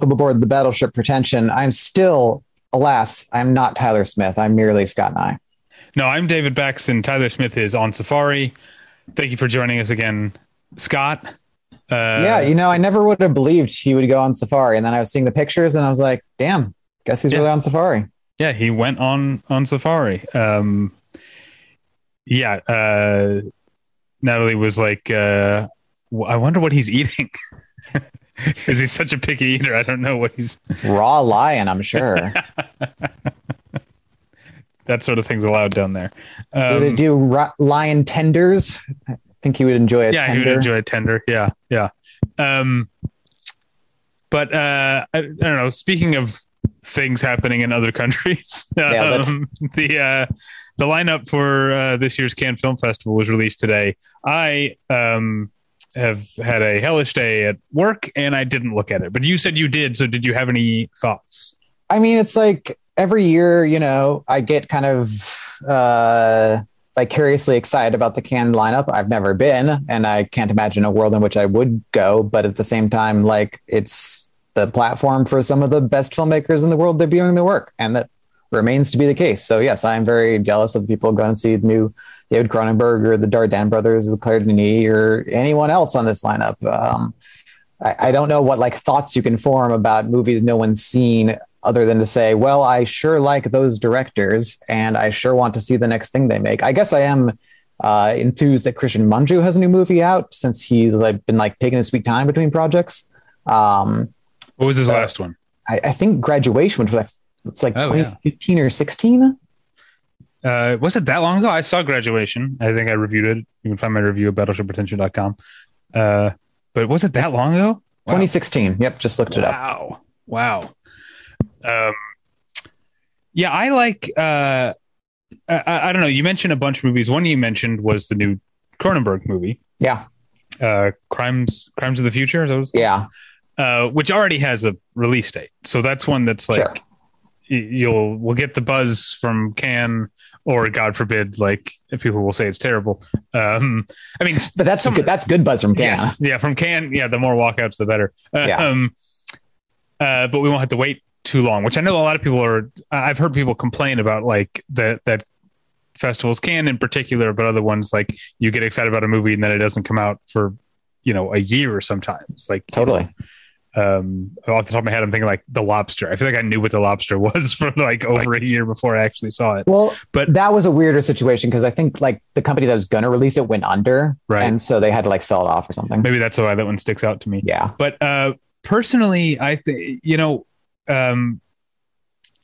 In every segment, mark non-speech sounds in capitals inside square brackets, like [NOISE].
Welcome aboard the Battleship Pretension. I'm still, alas, I'm not Tyler Smith. I'm merely Scott Nye. No, I'm David Baxton. Tyler Smith is on Safari. Thank you for joining us again, Scott. Uh, yeah, you know, I never would have believed he would go on Safari, and then I was seeing the pictures, and I was like, "Damn, guess he's yeah. really on Safari." Yeah, he went on on Safari. Um, yeah, uh, Natalie was like, uh, "I wonder what he's [LAUGHS] eating." [LAUGHS] Because he's such a picky eater. I don't know what he's [LAUGHS] raw lion. I'm sure. [LAUGHS] that sort of thing's allowed down there. Um, do they um, do ra- lion tenders? I think he would enjoy a yeah, tender. he would enjoy a tender. Yeah, yeah. Um, but uh, I, I, don't know. Speaking of things happening in other countries, yeah, um, the uh, the lineup for uh, this year's Cannes Film Festival was released today. I um, have had a hellish day at work and I didn't look at it, but you said you did. So did you have any thoughts? I mean, it's like every year, you know, I get kind of uh, vicariously excited about the Cannes lineup. I've never been, and I can't imagine a world in which I would go. But at the same time, like it's the platform for some of the best filmmakers in the world debuting their work, and that remains to be the case. So yes, I am very jealous of people going to see the new David Cronenberg or the Dardenne brothers, or the Claire Denis, or anyone else on this lineup. Um, I, I, don't know what like thoughts you can form about movies no one's seen, other than to say, well, I sure like those directors, and I sure want to see the next thing they make. I guess I am uh, enthused that Christian Mungiu has a new movie out since he's like been like taking a sweet time between projects. Um, what was his so last one? I, I, think Graduation, which was it's like oh, 2015 yeah. or 16. Uh, was it that long ago? I saw Graduation. I think I reviewed it. You can find my review at battleshippretension.com. Uh, but was it that long ago? Wow. 2016. Yep, just looked it up. Wow. Wow. Um, yeah, I like. Uh, I, I, don't know. You mentioned a bunch of movies. One you mentioned was the new Cronenberg movie. Yeah. Uh, Crimes, Crimes of the Future. yeah. Uh, which already has a release date. So that's one that's like sure you'll we'll get the buzz from Cannes or God forbid, like people will say it's terrible. Um, I mean, but that's some, good, that's good buzz from Cannes. Yes, yeah, from Cannes. Yeah, the more walkouts, the better. Uh, yeah. Um, uh, but we won't have to wait too long, which I know a lot of people are. I've heard people complain about like that that festivals Cannes in particular, but other ones like you get excited about a movie and then it doesn't come out for you know a year or sometimes. Like totally. You know, um off the top of my head i'm thinking like the lobster. I feel like i knew what the lobster [LAUGHS] was for like over a year before i actually saw it. Well but that was a weirder situation because i think like the company that was going to release it went under right. and so they had to like sell it off or something. Maybe that's why that one sticks out to me. Yeah. But uh personally i think you know um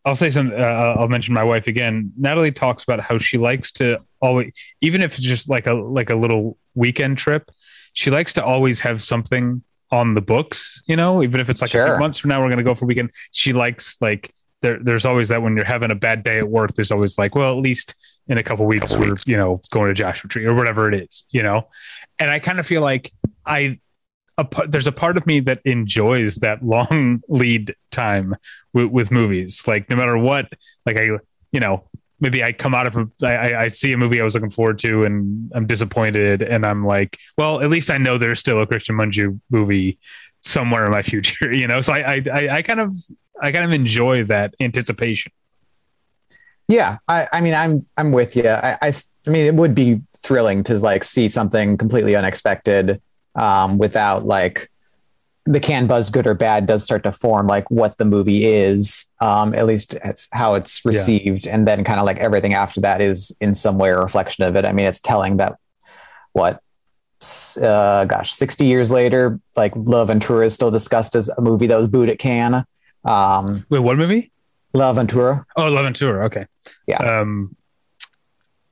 I'll say some. Uh, I'll mention my wife again. Natalie talks about how she likes to always, even if it's just like a like a little weekend trip, she likes to always have something on the books, you know, even if it's like sure. a few months from now, we're going to go for a weekend. She likes like there, there's always that when you're having a bad day at work, there's always like, well, at least in a couple weeks, couple we're, weeks. you know, going to Joshua Tree or whatever it is, you know? And I kind of feel like I, a, there's a part of me that enjoys that long [LAUGHS] lead time with, with movies. Like no matter what, like I, you know, maybe I come out of a, I, I see a movie I was looking forward to and I'm disappointed and I'm like, well, at least I know there's still a Christian Mungiu movie somewhere in my [LAUGHS] future, you know? So I, I, I kind of, I kind of enjoy that anticipation. Yeah. I, I mean, I'm, I'm with you. I, I, I mean, it would be thrilling to like see something completely unexpected um, without like, the Cannes buzz good or bad does start to form like what the movie is um, at least it's how it's received yeah. and then kind of like everything after that is in some way a reflection of it. I mean it's telling that what uh, gosh 60 years later like L'Avventura is still discussed as a movie that was booed at Cannes. Um, wait what movie? L'Avventura oh L'Avventura okay. Yeah. Um,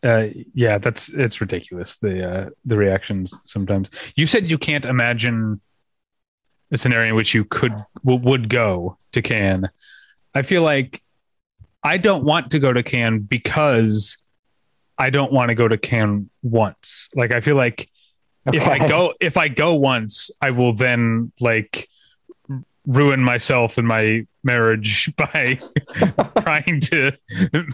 uh, yeah that's it's ridiculous the uh, the reactions sometimes. You said you can't imagine a scenario in which you could w- would go to Cannes. I feel like I don't want to go to Cannes because I don't want to go to Cannes once. Like I feel like okay. if I go if I go once, I will then like ruin myself and my marriage [LAUGHS] by [LAUGHS] trying to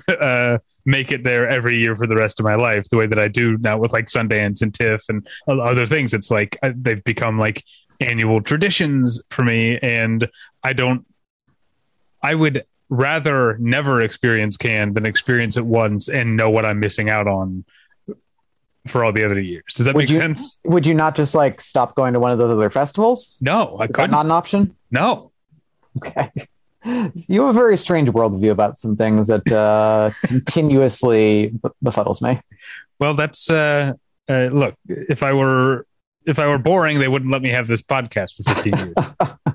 uh, make it there every year for the rest of my life the way that I do now with like Sundance and TIFF and other things. It's like uh, they've become like annual traditions for me, and I don't. I would rather never experience Cannes than experience it once and know what I'm missing out on for all the other years. Does that Would make you- sense? Would you not just like stop going to one of those other festivals? No, I Is couldn't. not an option? no. Okay. [LAUGHS] You have a very strange worldview about some things that uh, [LAUGHS] continuously befuddles me. Well, that's uh, uh, look. If I were if I were boring, they wouldn't let me have this podcast for 15 years. [LAUGHS]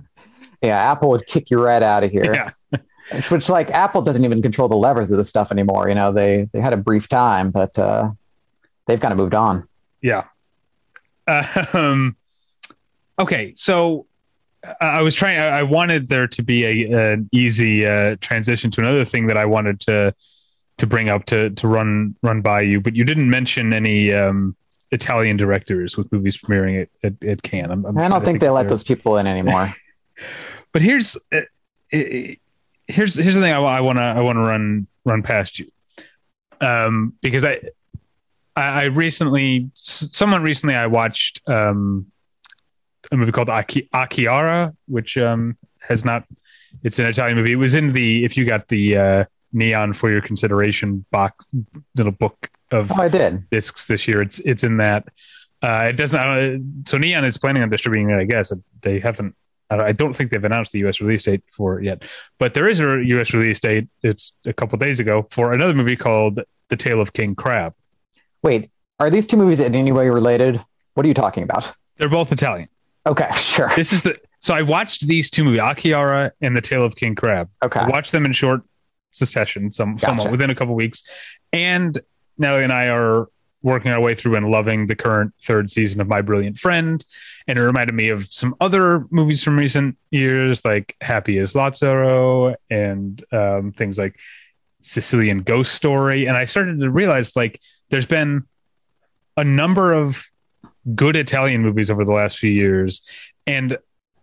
Yeah, Apple would kick you right out of here. yeah, Which, which, like, Apple doesn't even control the levers of this stuff anymore. You know, they they had a brief time, but uh, they've kind of moved on. yeah. Um, okay, so I I was trying. I I wanted there to be a an easy uh, transition to another thing that I wanted to to bring up to to run run by you, but you didn't mention any um, Italian directors with movies premiering at at, at Cannes. I'm, I'm I don't to think they let those people in anymore. [LAUGHS] But here's uh, uh, here's here's the thing I, wanna I wanna run run past you, um, because I I I recently someone recently I watched um, a movie called Aki, A Chiara, which um, has not it's an Italian movie. It was in the if you got the uh, neon for your consideration box little book of oh, I did. discs this year. It's it's in that. Uh, it doesn't. Uh, so Neon is planning on distributing it. I guess they haven't. I don't- think they've announced the U.S. release date for it yet, but there is a U.S. release date. It's a couple days ago for another movie called The Tale of King Crab. Wait, are these two movies in any way related? What are you talking about? They're both Italian. Okay, [LAUGHS] sure. This is the. So I watched these two movies, A Chiara and The Tale of King Crab. Okay. I watched them in short succession, some Gotcha. somewhat within a couple weeks. And Natalie and I are working our way through and loving the current third season of My Brilliant Friend. And it reminded me of some other movies from recent years, like Happy as Lazzaro and um, things like Sicilian Ghost Story. And I started to realize like there's been a number of good Italian movies over the last few years. And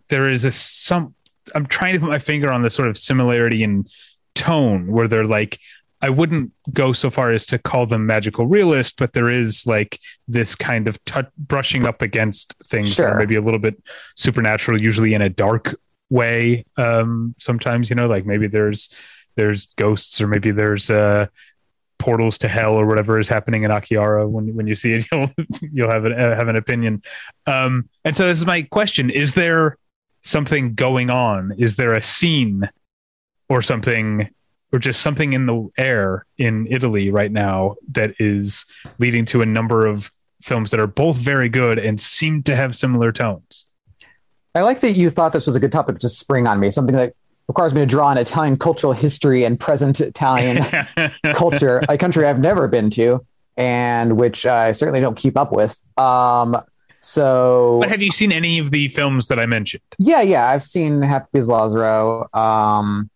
there is a some I'm trying to put my finger on the sort of similarity in tone where they're like I wouldn't go so far as to call them magical realist, but there is like this kind of t- brushing up against things that are Sure. maybe a little bit supernatural, usually in a dark way. Um, sometimes, you know, like maybe there's there's ghosts or maybe there's uh, portals to hell or whatever is happening in A Chiara. When when you see it, [LAUGHS] you'll you'll have an uh, have an opinion. Um, and so this is my question: Is there something going on? Is there a scene or something? Or just something in the air in Italy right now that is leading to a number of films that are both very good and seem to have similar tones. I like that you thought this was a good topic to spring on me, something that requires me to draw on Italian cultural history and present Italian [LAUGHS] culture, a country I've never been to and which I certainly don't keep up with. Um, so But have you seen any of the films that I mentioned? yeah, yeah, I've seen Happy as Lazzaro. Um,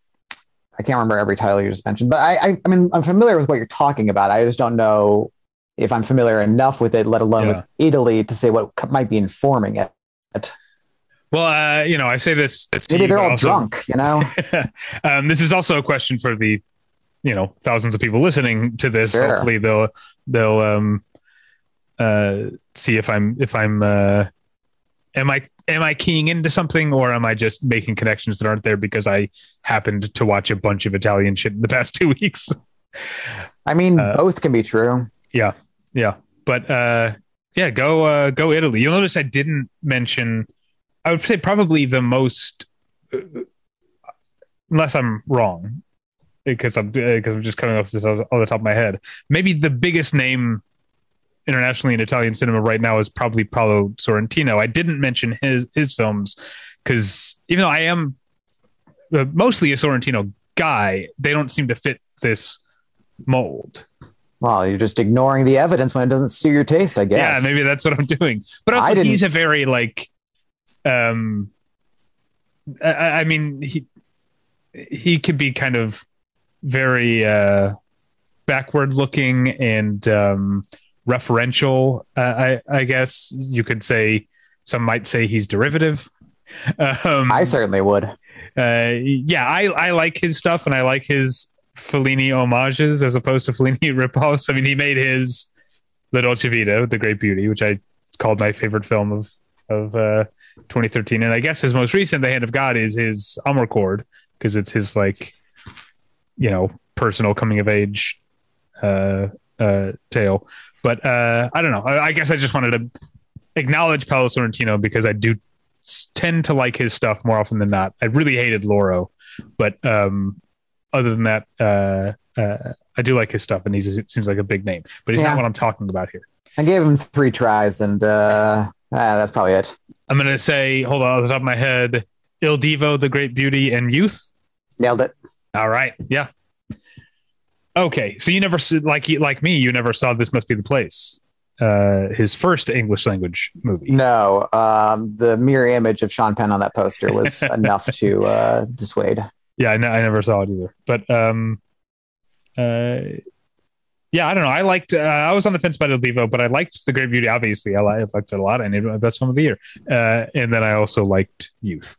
I can't remember every title you just mentioned, but I, I, I mean, I'm familiar with what you're talking about. I just don't know if I'm familiar enough with it, let alone Yeah. with Italy, to say what might be informing it. Well, uh, you know, I say this. this Maybe they're all also- drunk, you know. [LAUGHS] um, this is also a question for the, you know, thousands of people listening to this. Sure. Hopefully, they'll they'll um, uh, see if I'm if I'm uh, am I am I keying into something or am I just making connections that aren't there because I happened to watch a bunch of Italian shit in the [LAUGHS] past two weeks. I mean, Uh, both can be true. Yeah, yeah, but uh, yeah, go uh, go Italy. You'll notice I didn't mention. I would say probably the most, uh, unless I'm wrong, because I'm because I'm just coming off this off the top of my head. Maybe the biggest name internationally in Italian cinema right now is probably Paolo Sorrentino. I didn't mention his his films because even though I am uh, mostly a Sorrentino guy, they don't seem to fit this mold. Well, you're just ignoring the evidence when it doesn't suit your taste, I guess. Yeah, maybe that's what I'm doing. But also, he's a very like, um, I, I mean he he could be kind of very uh, backward looking and um, referential. Uh, I I guess you could say some might say he's derivative. [LAUGHS] Um, I certainly would. uh, yeah, I, I like his stuff and I like his Fellini homages as opposed to Fellini [LAUGHS] ripoffs. I mean, he made his La Dolce Vita, The Great Beauty, which I called my favorite film of of uh, 2013. And I guess his most recent, The Hand of God, is his Amarcord because it's his like, you know, personal coming of age uh, uh, tale. But uh, I don't know. I, I guess I just wanted to acknowledge Paolo Sorrentino because I do tend to like his stuff more often than not. I really hated Loro, but um, other than that, uh, uh, I do like his stuff, and he seems like a big name. But he's yeah. not what I'm talking about here. I gave him three tries, and uh, ah, that's probably it. I'm gonna say, hold on, off the top of my head, Il Divo, The Great Beauty, and Youth. Nailed it. All right, yeah. Okay, so you never like like me, you never saw This Must Be the Place uh, his first English language movie. No, um, the mirror image of Sean Penn on that poster was [LAUGHS] enough to uh, dissuade. Yeah, I, never saw it either. But um, uh, yeah, I don't know. I liked. Uh, I was on the fence about Il Divo, but I liked The Great Beauty. Obviously, I liked it a lot. I named it my best film of the year. Uh, and then I also liked Youth.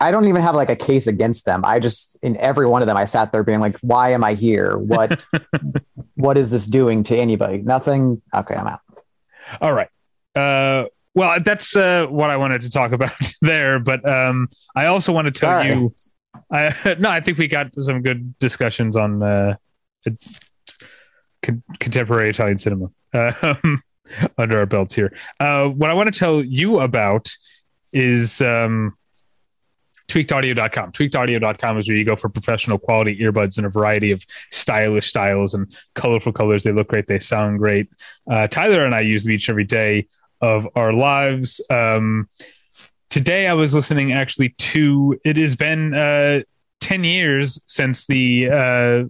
I don't even have like a case against them. I just in every one of them, I sat there being like, "Why am I here? What, [LAUGHS] what is this doing to anybody? Nothing." Okay, I'm out. All right. Uh, well, that's uh, what I wanted to talk [LAUGHS] about there. But um, I also want to tell Sorry. you. I, [LAUGHS] no, I think we got some good discussions on uh, con- contemporary Italian cinema um, under our belts here. Uh, what I want to tell you about is um, tweakedaudio.com. Tweakedaudio.com is where you go for professional quality earbuds in a variety of stylish styles and colorful colors. They look great. They sound great. Uh, Tyler and I use them each every day of our lives. Um, today I was listening actually to, it has been uh, 10 years since the uh,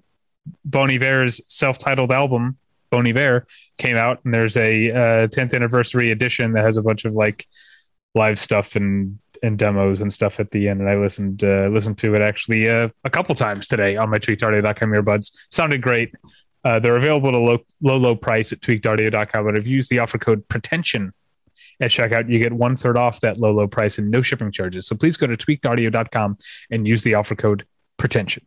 Bon Iver's self-titled album, Bon Iver, came out. And there's a 10th uh, anniversary edition that has a bunch of like live stuff and and demos and stuff at the end. And I listened uh, listened to it actually uh, a couple times today on my tweakedaudio.com earbuds. Sounded great. Uh, they're available at a low, low, low price at tweakedaudio.com. But if you use the offer code pretension at checkout, you get one third off that low, low price and no shipping charges. So please go to tweakedaudio.com and use the offer code pretension.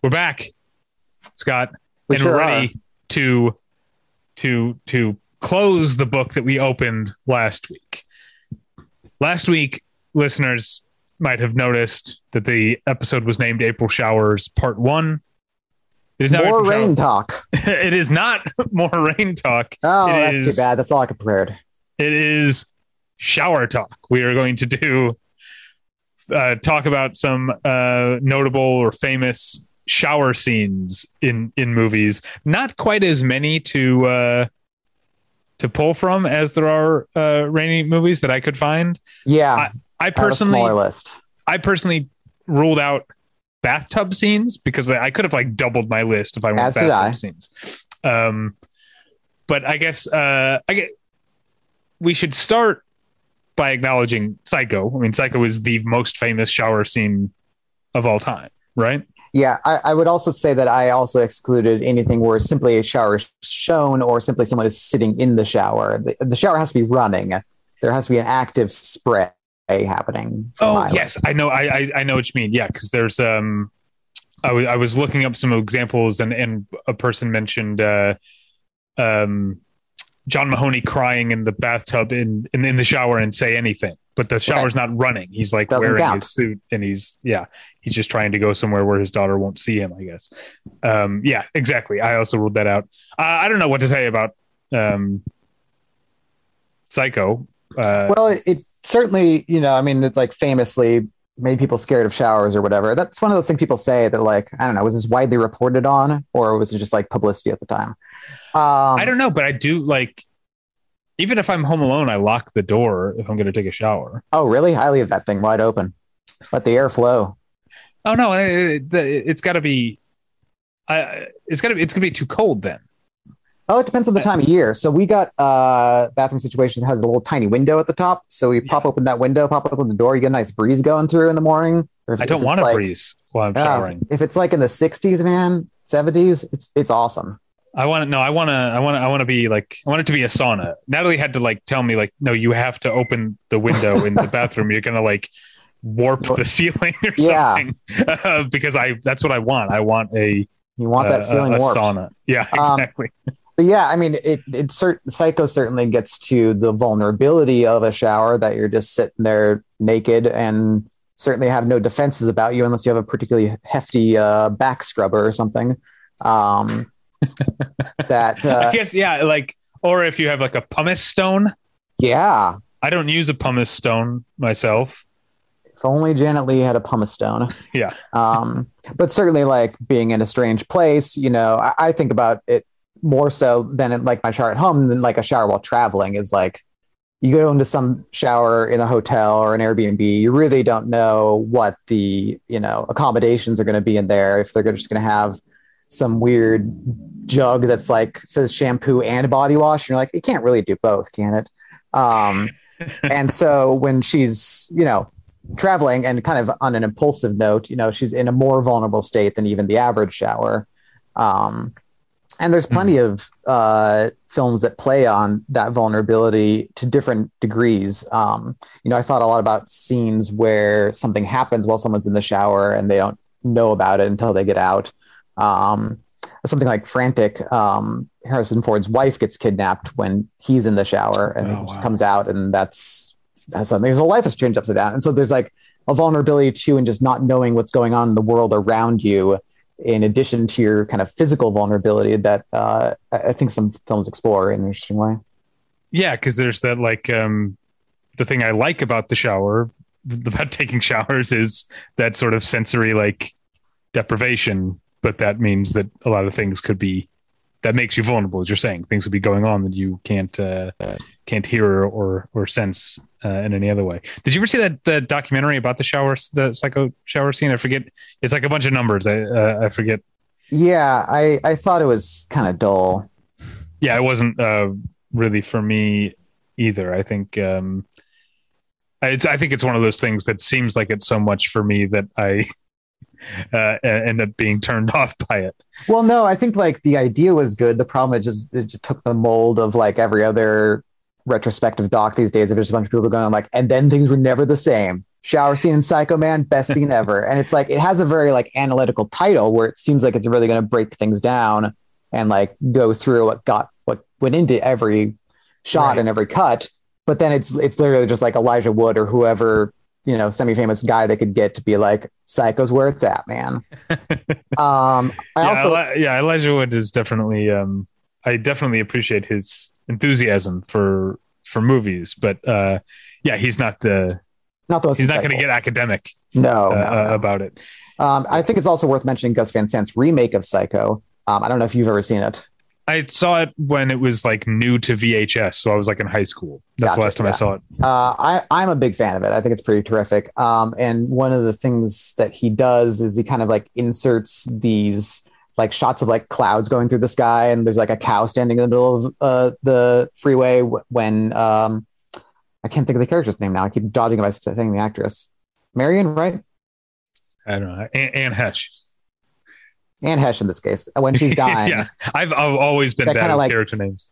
We're back, Scott, we and sure we're ready are. to to to close the book that we opened last week. Last week, listeners might have noticed that the episode was named April Showers Part One. It is not more rain [LAUGHS] talk. it is not [LAUGHS] more rain talk. Oh, it that's is, too bad. That's all I prepared. It is shower talk. We are going to do uh, talk about some uh, notable or famous shower scenes in in movies. Not quite as many to uh, to pull from as there are uh, rainy movies that I could find. Yeah, I, I personally I list. I personally ruled out bathtub scenes because I could have like doubled my list if I went as bathtub scenes. Um, but I guess uh, I get we should start by acknowledging Psycho. I mean, Psycho is the most famous shower scene of all time, right? Yeah, I, I, would also say that I also excluded anything where simply a shower is shown or simply someone is sitting in the shower. The, the shower has to be running. There has to be an active spray happening. Oh yes, I know. I, I, I know what you mean. Yeah, because there's um, I, w- I was looking up some examples and and a person mentioned uh, um, John Mahoney crying in the bathtub in in, in the shower and say anything but the shower's right. not running. He's like Doesn't wearing count. his suit and he's yeah, he's just trying to go somewhere where his daughter won't see him. I guess. Um, yeah, exactly. I also ruled that out. Uh, I don't know what to say about um, Psycho. Uh, well, it, it, certainly, you know, I mean, it, like famously made people scared of showers or whatever. That's one of those things people say that, like, I don't know, was this widely reported on or was it just like publicity at the time? Um, I don't know, but I do like even if I'm home alone, I lock the door if I'm going to take a shower. Oh, really? I leave that thing wide open. Let the air flow. Oh no, it, has got to be. I, it's got to. It's going to be too cold then. Oh, it depends on the time of year. So we got uh bathroom situation that has a little tiny window at the top. So we pop open that window, pop open the door, you get a nice breeze going through in the morning. Or if- I don't want a like- breeze while I'm Yeah, showering. if it's like in the 60s, man, 70s, it's it's awesome. I want to no, I want to, I want to, I want to be like, I want it to be a sauna. Natalie had to like tell me like, no, you have to open the window in the [LAUGHS] bathroom. You're gonna like warp the ceiling or Yeah. something uh, because I that's what I want. I want a You want that uh, ceiling a, warped. sauna. Yeah, Um, exactly. But yeah, I mean, it it cert- Psycho certainly gets to the vulnerability of a shower that you're just sitting there naked and certainly have no defenses about you unless you have a particularly hefty uh, back scrubber or something. Um, that [LAUGHS] I uh, guess yeah, like or if you have like a pumice stone. yeah, I don't use a pumice stone myself. if only Janet Leigh had a pumice stone. [LAUGHS] Yeah. Um, but certainly, like being in a strange place, you know, I, I think about it more so than in, like my shower at home than like a shower while traveling is like you go into some shower in a hotel or an Airbnb, you really don't know what the you know accommodations are going to be in there. If they're just going to have some weird jug that's like says shampoo and body wash, and you're like, it can't really do both, can it? Um, [LAUGHS] and so when she's you know traveling and kind of on an impulsive note, you know, she's in a more vulnerable state than even the average shower. Um, and there's plenty of uh, films that play on that vulnerability to different degrees. Um, you know, I thought a lot about scenes where something happens while someone's in the shower and they don't know about it until they get out. Um, something like Frantic, um, Harrison Ford's wife gets kidnapped when he's in the shower and Oh, just wow. comes out, and that's that's something. His whole life has changed upside down. And so there's like a vulnerability too, and just not knowing what's going on in the world around you, in addition to your kind of physical vulnerability that uh, I I think some films explore in an interesting way. Yeah, because there's that like um the thing I like about the shower, about [LAUGHS] taking showers, is that sort of sensory like deprivation. But that means that a lot of things could be that makes you vulnerable, as you're saying. Things could be going on that you can't uh, can't hear or or sense uh, in any other way. Did you ever see that the documentary about the shower, the psycho shower scene? I forget. It's like a bunch of numbers. I uh, I forget. Yeah, I, I thought it was kind of dull. yeah, it wasn't uh, really for me either. I think um, it's I think it's one of those things that seems like it's so much for me that I [LAUGHS] uh, end up being turned [LAUGHS] off by it. Well, no, I think like the idea was good. The problem is just it just took the mold of like every other retrospective doc these days. If there's a bunch of people going like, and then things were never the same. Shower scene in Psycho Man, best scene ever. And it's like it has a very like analytical title where it seems like it's really going to break things down and like go through what got what went into every shot Right. and every cut. But then it's it's literally just like Elijah Wood or whoever you know semi-famous guy they could get to be like Psycho's where it's at, man. [LAUGHS] um, I yeah, also Eli- yeah, Elijah Wood is definitely. Um, I definitely appreciate his enthusiasm for for movies, but uh, yeah, he's not the not the he's not going to get academic no, uh, no, uh, no. about it. Um, I think it's also worth mentioning Gus Van Sant's remake of Psycho. Um, I don't know if you've ever seen it. I saw it when it was like new to VHS, so I was like in high school. That's Gotcha, the last time yeah. I saw it. Uh, I, I'm a big fan of it. I think it's pretty terrific. Um, and one of the things that he does is he kind of like inserts these like shots of like clouds going through the sky, and there's like a cow standing in the middle of uh, the freeway w- when um, I can't think of the character's name now. I keep dodging by saying the actress, Marion, right? I don't know. Anne, Anne Heche. Anne Heche in this case. When she's [LAUGHS] dying, yeah, I've, I've always been That bad kinda like- character names.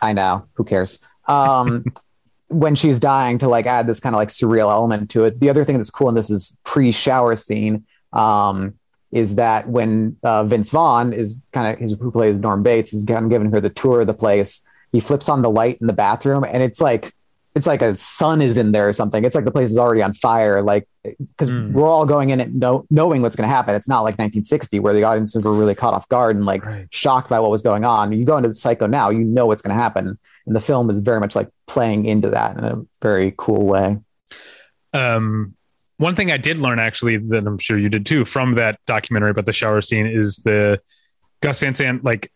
I know. Who cares? Um, [LAUGHS] when she's dying to like add this kind of like surreal element to it. The other thing that's cool in this is pre-shower scene um, is that when uh, Vince Vaughn is kind of his who plays Norm Bates is kind of giving her the tour of the place. He flips on the light in the bathroom, and it's like it's like a sun is in there or something. It's like the place is already on fire, like because Mm. we're all going in it know, knowing what's going to happen. It's not like 1960 where the audiences were really caught off guard and like Right. shocked by what was going on. You go into the Psycho now, you know what's going to happen, and the film is very much like playing into that in a very cool way. Um, one thing I did learn actually that I'm sure you did too from that documentary about the shower scene is the Gus Van Sant like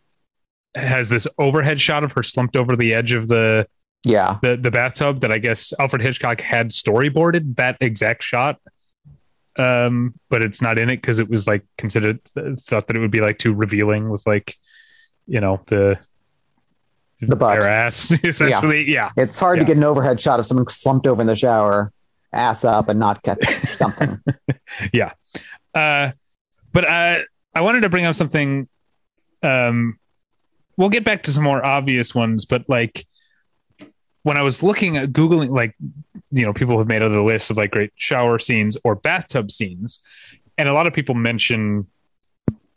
has this overhead shot of her slumped over the edge of the Yeah, the, the bathtub that I guess Alfred Hitchcock had storyboarded that exact shot. Um, but it's not in it because it was like considered thought that it would be like too revealing with like you know the The butt. their ass [LAUGHS] essentially. Yeah. It's hard Yeah. to get an overhead shot of someone slumped over in the shower, ass up, and not catch something. [LAUGHS] Yeah. Uh, but I I wanted to bring up something. Um, we'll get back to some more obvious ones, but like when I was looking at googling, like you know, people have made other lists of like great shower scenes or bathtub scenes, and a lot of people mention.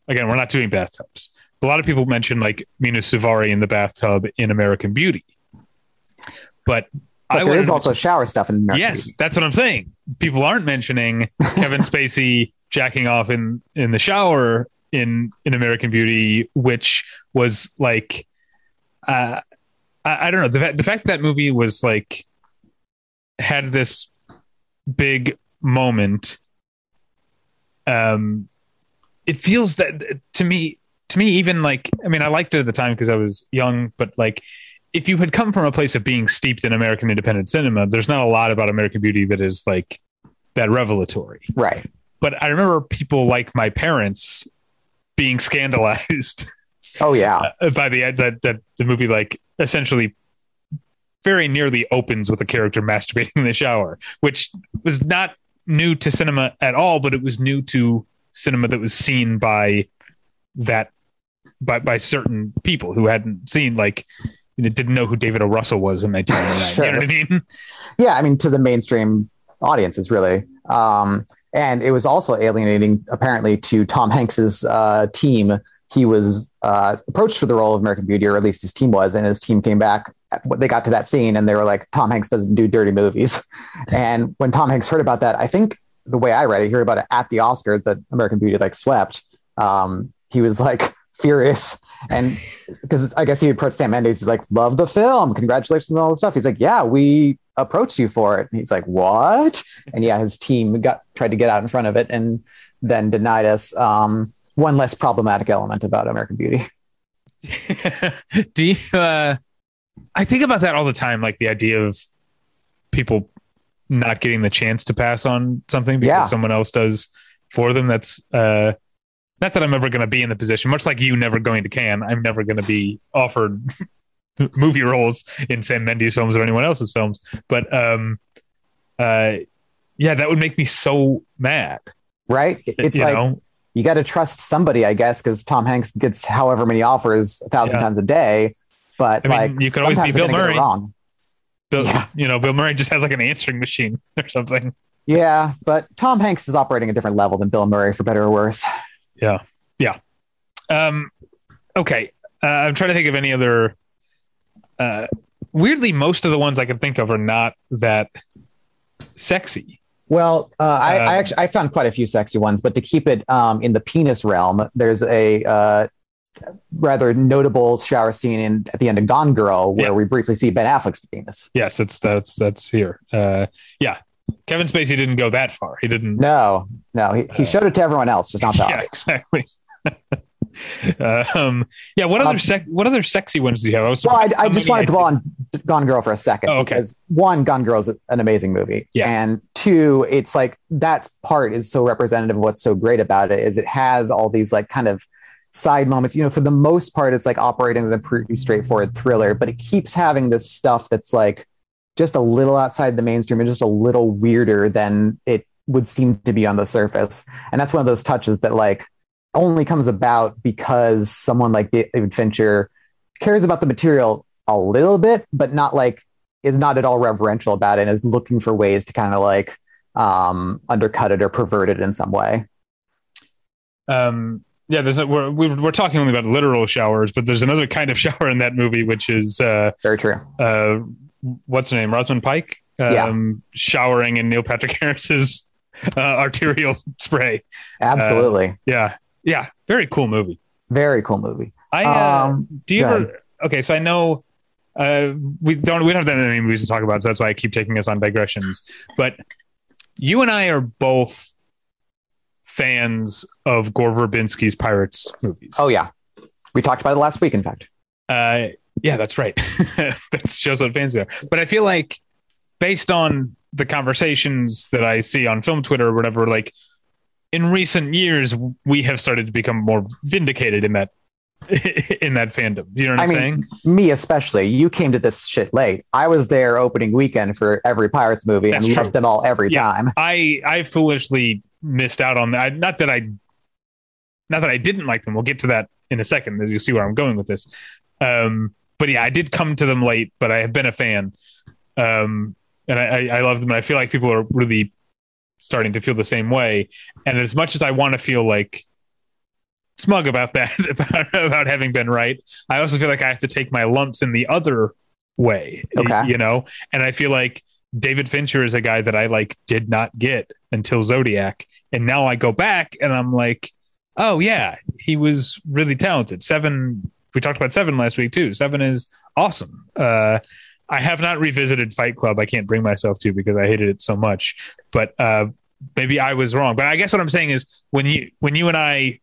Again, we're not doing bathtubs. A lot of people mention like Mina Suvari in the bathtub in American Beauty, but, But there wanted also shower stuff in American yes, Beauty. that's what I'm saying. People aren't mentioning [LAUGHS] Kevin Spacey jacking off in in the shower in in American Beauty, which was like, uh, I, I don't know the the fact that, that movie was like had this big moment. Um, it feels that to me to me even like I mean I liked it at the time because I was young, but like if you had come from a place of being steeped in American independent cinema, there's not a lot about American Beauty that is like that revelatory. Right. But I remember people like my parents being scandalized [LAUGHS] Oh yeah. by the that that the movie like essentially very nearly opens with a character masturbating in the shower, which was not new to cinema at all, but it was new to cinema that was seen by that by by certain people who hadn't seen like you know, didn't know who David O. Russell was in 1999. You know what I mean? Yeah. I mean, to the mainstream audiences, really. Um, and it was also alienating, apparently, to Tom Hanks's uh, team. He was uh, approached for the role of American Beauty, or at least his team was, and his team came back. They got to that scene, and they were like, "Tom Hanks doesn't do dirty movies." [LAUGHS] And when Tom Hanks heard about that, I think the way I read it, he heard about it at the Oscars that American Beauty like swept. Um, he was like [LAUGHS] furious, and because I guess he approached Sam Mendes, he's like, "Love the film, congratulations on all the stuff." He's like, "Yeah, we approached you for it." And he's like, "What?" And yeah, his team got tried to get out in front of it and then denied us. Um, one less problematic element about American Beauty. [LAUGHS] Do you? Uh, I think about that all the time, like the idea of people not getting the chance to pass on something because Yeah. someone else does for them. That's uh, not that I'm ever going to be in the position. Much like you never going to Cannes, I'm never going to be offered [LAUGHS] movie roles in Sam Mendes films or anyone else's films. But um, uh, yeah, that would make me so mad. Right? It's you like know, you got to trust somebody, I guess, because Tom Hanks gets however many offers a thousand Yeah. times a day. But I mean, like, you could always be Bill gonna get it Murray. Wrong. Bill, Yeah. you know, Bill Murray just has like an answering machine [LAUGHS] or something. Yeah, but Tom Hanks is operating a different level than Bill Murray, for better or worse. Yeah, yeah. Um, okay, uh, I'm trying to think of any other. Uh, weirdly, most of the ones I can think of are not that sexy. Well, uh, I, I Um, actually I found quite a few sexy ones, but to keep it um, in the penis realm, there's a uh, rather notable shower scene in at the end of Gone Girl where Yeah. we briefly see Ben Affleck's penis. Yes, it's that's that's here. Uh, yeah, Kevin Spacey didn't go that far. He didn't. No, no, he, he showed it to everyone else, just not that. [LAUGHS] yeah, exactly. [LAUGHS] [LAUGHS] um, yeah. What Um, other sec- What other sexy ones do you have? I was Well, I, I just many want to dwell on Gone Girl for a second Oh, okay. because one, Gone Girl is an amazing movie, Yeah. and two, it's like that part is so representative of what's so great about it is it has all these like kind of side moments. You know, for the most part, it's like operating as a pretty straightforward thriller, but it keeps having this stuff that's like just a little outside the mainstream and just a little weirder than it would seem to be on the surface. And that's one of those touches that like only comes about because someone like David Fincher cares about the material a little bit, but not like is not at all reverential about it and is looking for ways to kind of like um, undercut it or pervert it in some way. um yeah there's a, we're, we're talking only about literal showers but there's another kind of [LAUGHS] shower in that movie which is uh Very true. uh what's her name rosamund pike um showering in neil patrick [LAUGHS] harris's uh, arterial spray Absolutely. yeah yeah very cool movie Very cool movie. i uh, Um, do you ever okay so i know uh we don't we don't have that many movies to talk about so that's why i keep taking us on digressions but you and i are both fans of gore verbinski's pirates movies oh yeah. We talked about it last week, in fact. Uh, yeah, that's right. [LAUGHS] that shows what fans are. But I feel like, based on the conversations that I see on film Twitter or whatever, like in recent years, we have started to become more vindicated in that [LAUGHS] in that fandom. You know what I I'm mean, saying? Me especially. You came to this shit late. I was there opening weekend for every Pirates movie That's and true. loved them all every Yeah. time. I I foolishly missed out on that. Not that I, not that I didn't like them. We'll get to that in a second. As you see where I'm going with this. Um, but yeah, I did come to them late, but I have been a fan, um, and I, I, I love them. And I feel like people are really starting to feel the same way. And as much as I want to feel like smug about that, [LAUGHS] about, about having been right, I also feel like I have to take my lumps in the other way. Okay. you know, and I feel like David Fincher is a guy that I like did not get until Zodiac, and now I go back and I'm like, oh yeah, he was really talented. Seven, we talked about Seven last week too. Seven is awesome. Uh, I have not revisited Fight Club. I can't bring myself to because I hated it so much. But uh, maybe I was wrong. But I guess what I'm saying is when you when you and I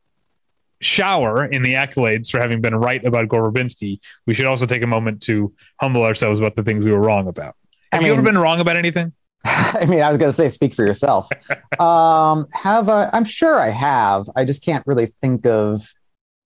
shower in the accolades for having been right about Gore Verbinski, we should also take a moment to humble ourselves about the things we were wrong about. I Have you ever been wrong about anything? [LAUGHS] I mean, I was going to say, speak for yourself. [LAUGHS] um, have I, I'm sure I have. I just can't really think of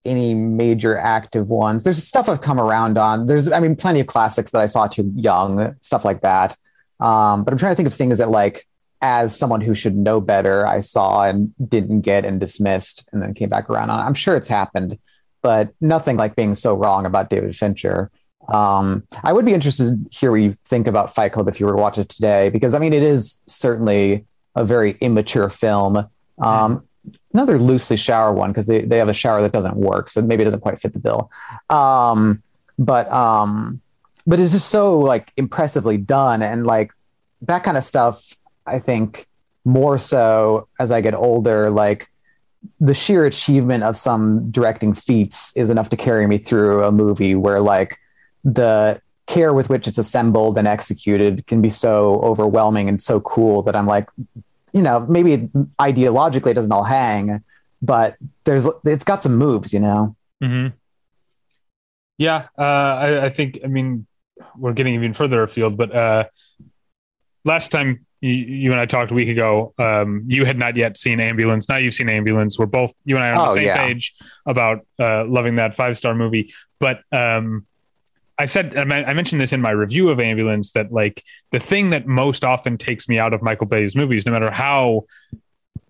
any major active ones. There's stuff I've come around on. There's, I mean, plenty of classics that I saw too young, stuff like that. Um, but I'm trying to think of things that, like, as someone who should know better, I saw and didn't get and dismissed, and then came back around on. I'm sure it's happened, but nothing like being so wrong about David Fincher. Um, I would be interested to hear what you think about Fight Club if you were to watch it today, because I mean, it is certainly a very immature film. Um, another loosely shower one because they, they have a shower that doesn't work, so maybe it doesn't quite fit the bill. Um, but um, but it's just so like impressively done, and like that kind of stuff. I think more so as I get older, like the sheer achievement of some directing feats is enough to carry me through a movie where like the care with which it's assembled and executed can be so overwhelming and so cool that I'm like, you know, maybe ideologically it doesn't all hang, but there's it's got some moves, you know. Mm-hmm. Yeah, uh, I, I think. I mean, we're getting even further afield, but uh, last time you, you and I talked a week ago, um, you had not yet seen Ambulance. Now you've seen Ambulance. We're both you and I are on Oh, the same yeah. page about uh, loving that five star movie. But um, I said I mentioned this in my review of Ambulance that like the thing that most often takes me out of Michael Bay's movies, no matter how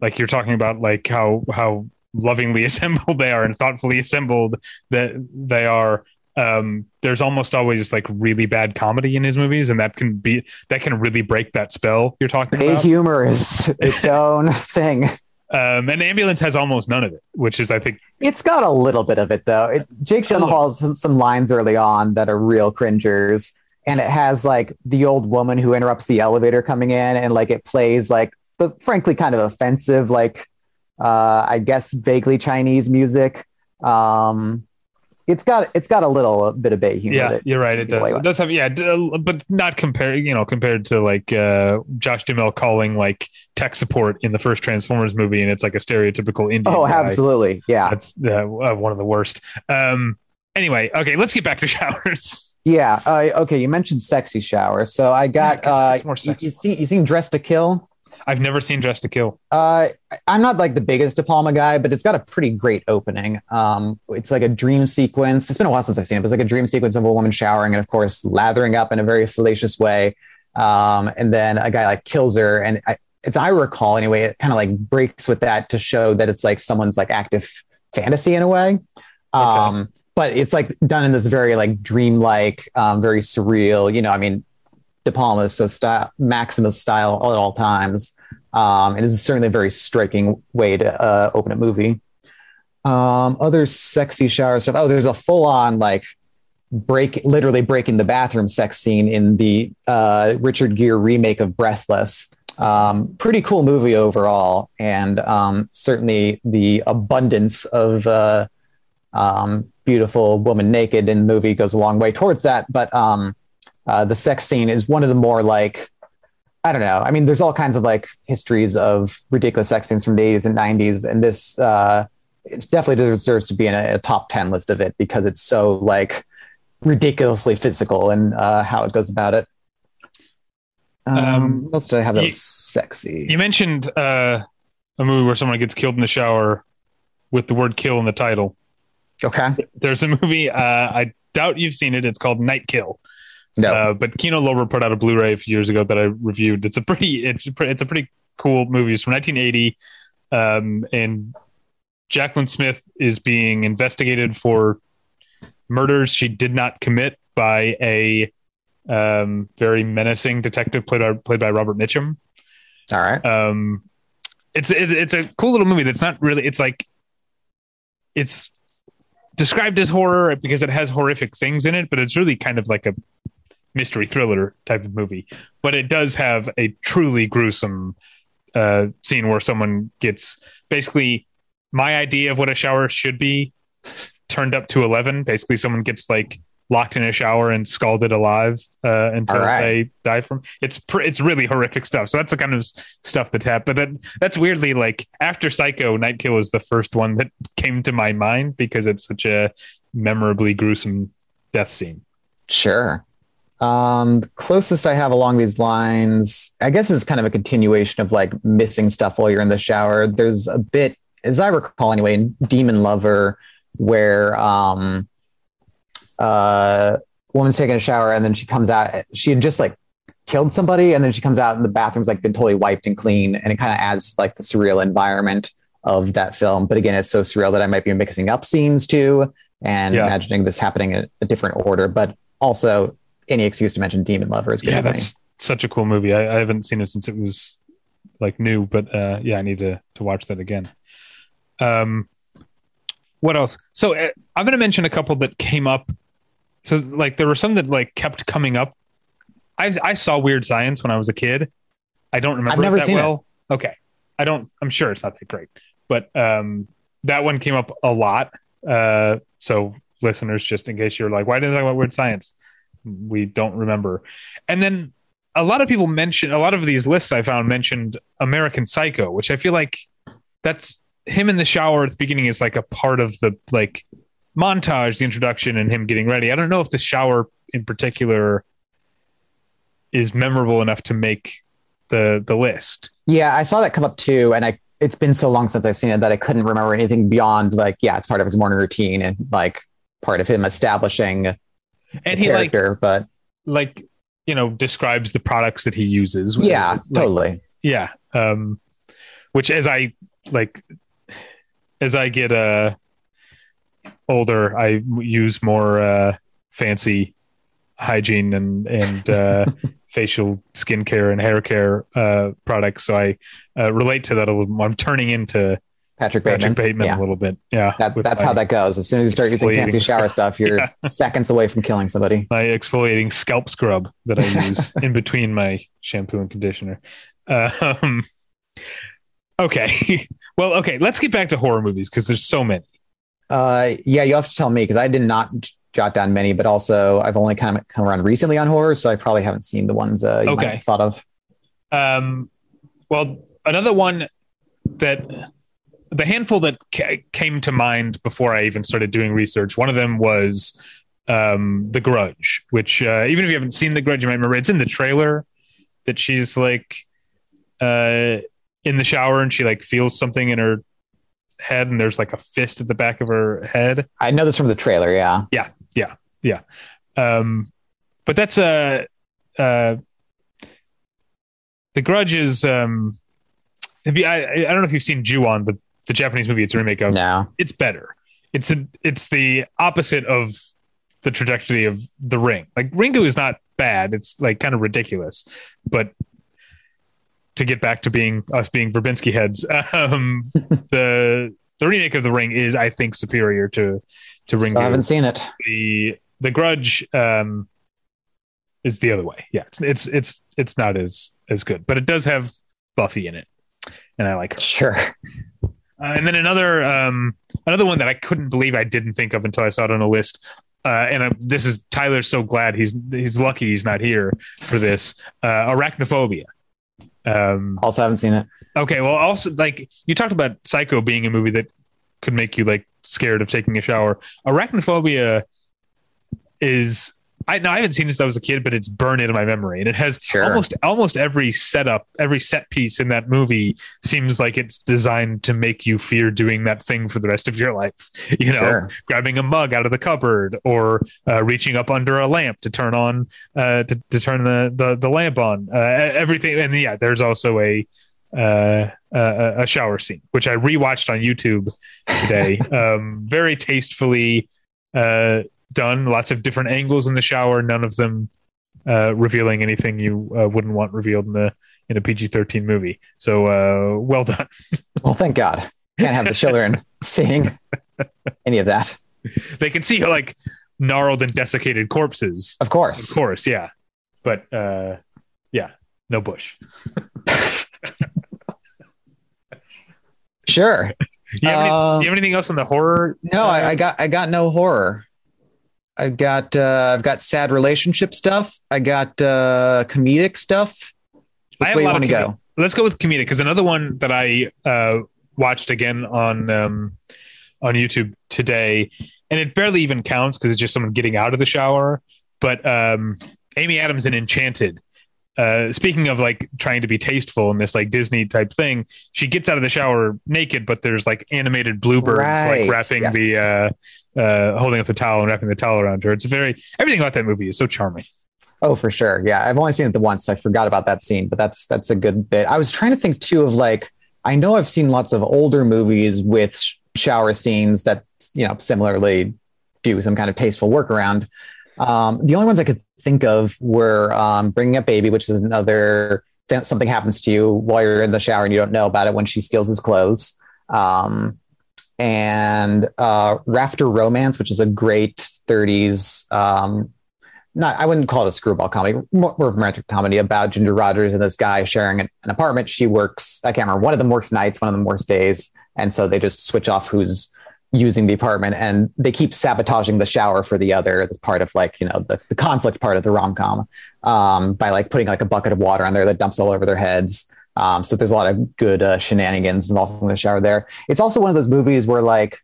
like you're talking about like how how lovingly [LAUGHS] assembled they are and thoughtfully assembled that they are um there's almost always like really bad comedy in his movies and that can be that can really break that spell you're talking Bay about humor is its [LAUGHS] own thing. Um and ambulance has almost none of it which is i think It's got a little bit of it though. It, Jake. Gyllenhaal has some, some lines early on that are real cringers, and it has like the old woman who interrupts the elevator coming in, and like it plays like the frankly kind of offensive, like uh, I guess vaguely Chinese music. Um, it's got it's got a little bit of Bay humor. yeah you're right it does it does have yeah uh, but not compared you know compared to like uh josh duhamel calling like tech support in the first transformers movie and it's like a stereotypical indian Oh, guy. absolutely, yeah. that's uh, uh, one of the worst um anyway okay let's get back to [LAUGHS] showers Yeah. Uh, okay. You mentioned sexy showers, so I got. Yeah, uh, it's more you, sexy. you seen you seen Dressed to Kill? I've never seen Dressed to Kill. Uh, I'm not like the biggest De Palma guy, but it's got a pretty great opening. Um, it's like a dream sequence. It's been a while since I've seen it, but it's like a dream sequence of a woman showering and, of course, lathering up in a very salacious way. Um, and then a guy like kills her, and I, as I recall, anyway, it kind of like breaks with that to show that it's like someone's like active fantasy in a way. Um, but it's like done in this very like dreamlike, um, very surreal. You know, I mean, De Palma is so style, Maximus style at all times. Um, is certainly a very striking way to uh, open a movie. Um, other sexy shower stuff. Oh, there's a full on like break, literally breaking the bathroom sex scene in the uh, Richard Gere remake of Breathless. Um, pretty cool movie overall, and um, certainly the abundance of uh, um, beautiful woman naked in the movie goes a long way towards that. But um, uh, the sex scene is one of the more like I don't know. I mean, there's all kinds of like histories of ridiculous sex scenes from the 80s and 90s, and this uh, it definitely deserves to be in a, a top 10 list of it because it's so like ridiculously physical and uh, how it goes about it. Um, Um, what else did I have that you- was sexy? You mentioned uh, a movie where someone gets killed in the shower with the word "kill" in the title. Okay. There's a movie. Uh, I doubt you've seen it. It's called Night Kill. No. Uh, but Kino Lorber put out a Blu-ray a few years ago that I reviewed. It's a pretty it's a pretty, it's a pretty cool movie. It's from 1980, um, and Jaclyn Smith is being investigated for murders she did not commit by a um, very menacing detective played by, played by Robert Mitchum. All right. Um, it's, it's it's a cool little movie that's not really. It's like it's described as horror because it has horrific things in it, but it's really kind of like a mystery thriller type of movie. But it does have a truly gruesome uh, scene where someone gets basically my idea of what a shower should be turned up to 11. Basically, someone gets like locked in a shower and scalded alive uh, until right. they die from. It's pr- it's really horrific stuff. So that's the kind of stuff that's happened. But that, that's weirdly like after Psycho, Nightkill was the first one that came to my mind because it's such a memorably gruesome death scene. Sure. Um, closest I have along these lines, I guess, is kind of a continuation of like missing stuff while you're in the shower. There's a bit, as I recall anyway, in Demon Lover, where um, uh, woman's taking a shower and then she comes out. She had just like killed somebody, and then she comes out and the bathroom's like been totally wiped and clean, and it kind of adds like the surreal environment of that film. But again, it's so surreal that I might be mixing up scenes too and Yeah. imagining this happening in a different order. But also, any excuse to mention Demon Lover is good. yeah, with me. that's such a cool movie. I, I haven't seen it since it was like new, but uh, yeah, I need to to watch that again. Um, what else? So uh, I'm going to mention a couple that came up. So like there were some that like kept coming up. I I saw Weird Science when I was a kid. I don't remember never it that seen it. well. Okay, I don't. I'm sure it's not that great, but um, that one came up a lot. Uh, so listeners, just in case you're like, why didn't I talk about Weird Science? We don't remember. And then a lot of people mention a lot of these lists I found mentioned American Psycho, which I feel like that's him in the shower at the beginning is like a part of the like montage, the introduction, and him getting ready. I don't know if the shower in particular is memorable enough to make the the list. Yeah, I saw that come up too, and I it's been so long since I've seen it that I couldn't remember anything beyond like, yeah, it's part of his morning routine and like part of him establishing And he like but like you know describes the products that he uses. yeah, Like, totally. yeah um which as i like as i get uh older i use more uh fancy hygiene and and uh [LAUGHS] facial skincare and hair care uh products so i uh, relate to that a little more i'm turning into Patrick Bateman. patrick bateman Yeah. a little bit yeah That, that's how that goes. As soon as you start using fancy shower stuff, you're [LAUGHS] Yeah. seconds away from killing somebody. my exfoliating scalp scrub that I use [LAUGHS] in between my shampoo and conditioner. Um, okay. [LAUGHS] Well, okay. Let's get back to horror movies because there's so many. Uh, yeah, you have to tell me because I did not jot down many, but also I've only kind of come around recently on horror, so I probably haven't seen the ones uh, you might have thought of. Um, well, another one that the handful that ca- came to mind before I even started doing research, one of them was um, The Grudge, which uh, even if you haven't seen The Grudge, you might remember it's in the trailer that she's like uh, in the shower and she like feels something in her head and there's like a fist at the back of her head. I know this from the trailer. Yeah, Yeah. Yeah. Yeah. Um, but that's a uh, the Grudge is. Um, have you, I, I don't know if you've seen Ju-on the the Japanese movie. It's a remake of. no, It's better. It's a it's the opposite of the trajectory of The Ring. Like Ringu is not bad. It's like kind of ridiculous, but to get back to being us being Verbinski heads, [LAUGHS] um, [LAUGHS] the the remake of The Ring is, I think, superior to to Still I haven't seen it. the the grudge um is the other way yeah it's it's it's it's not as as good but it does have buffy in it and i like her Sure. Uh, and then another um another one that i couldn't believe i didn't think of until i saw it on a list uh, and uh, this is Tyler's so glad he's he's lucky he's not here for this uh, arachnophobia. Um, Also haven't seen it. Okay, well, also like you talked about Psycho being a movie that could make you like scared of taking a shower. Arachnophobia is I no, I haven't seen it since I was a kid, but it's burned into my memory, and it has Sure. almost almost every setup, every set piece in that movie seems like it's designed to make you fear doing that thing for the rest of your life. [LAUGHS] You know, Sure. grabbing a mug out of the cupboard or uh, reaching up under a lamp to turn on uh, to, to turn the, the the lamp on. Uh, everything, and yeah, there's also a uh, a, a shower scene which I rewatched on YouTube today. [LAUGHS] um, very tastefully uh, done. Lots of different angles in the shower. None of them uh, revealing anything you uh, wouldn't want revealed in the in a PG-13 movie. So uh, well done. [LAUGHS] Well, thank God. Can't have the children [LAUGHS] seeing any of that. They can see like gnarled and desiccated corpses, Of course, of course. Yeah, but uh, yeah, no bush. [LAUGHS] Sure. Do you, have any, Uh, do you have anything else on the horror? No, I, I got I got no horror. I've got uh, I've got sad relationship stuff. I got uh, comedic stuff. I have way a you want to comedic- go? Let's go with comedic because another one that I uh, watched again on um, on YouTube today, and it barely even counts because it's just someone getting out of the shower. But um, Amy Adams in Enchanted. Uh, speaking of like trying to be tasteful in this like Disney type thing, she gets out of the shower naked, but there's like animated bluebirds Right, like wrapping yes. the uh, uh, holding up the towel and wrapping the towel around her. It's very everything about that movie is so charming. Oh, for sure. Yeah, I've only seen it the once. So I forgot about that scene, but that's that's a good bit. I was trying to think too of like I know I've seen lots of older movies with sh- shower scenes that you know similarly do some kind of tasteful workaround. Um, the only ones I could think of were um, Bringing Up Baby, which is another th- something happens to you while you're in the shower and you don't know about it when she steals his clothes. Um, and uh, Rafter Romance, which is a great 30s um, not I wouldn't call it a screwball comedy, more, more of a romantic comedy about Ginger Rogers and this guy sharing an, an apartment. She works, I can't remember, one of them works nights, one of them works days. And so they just switch off who's using the apartment and they keep sabotaging the shower for the other. That's part of like, you know, the, the conflict part of the rom com um, by like putting like a bucket of water on there that dumps all over their heads. Um, so there's a lot of good uh, shenanigans involved in the shower there. It's also one of those movies where like,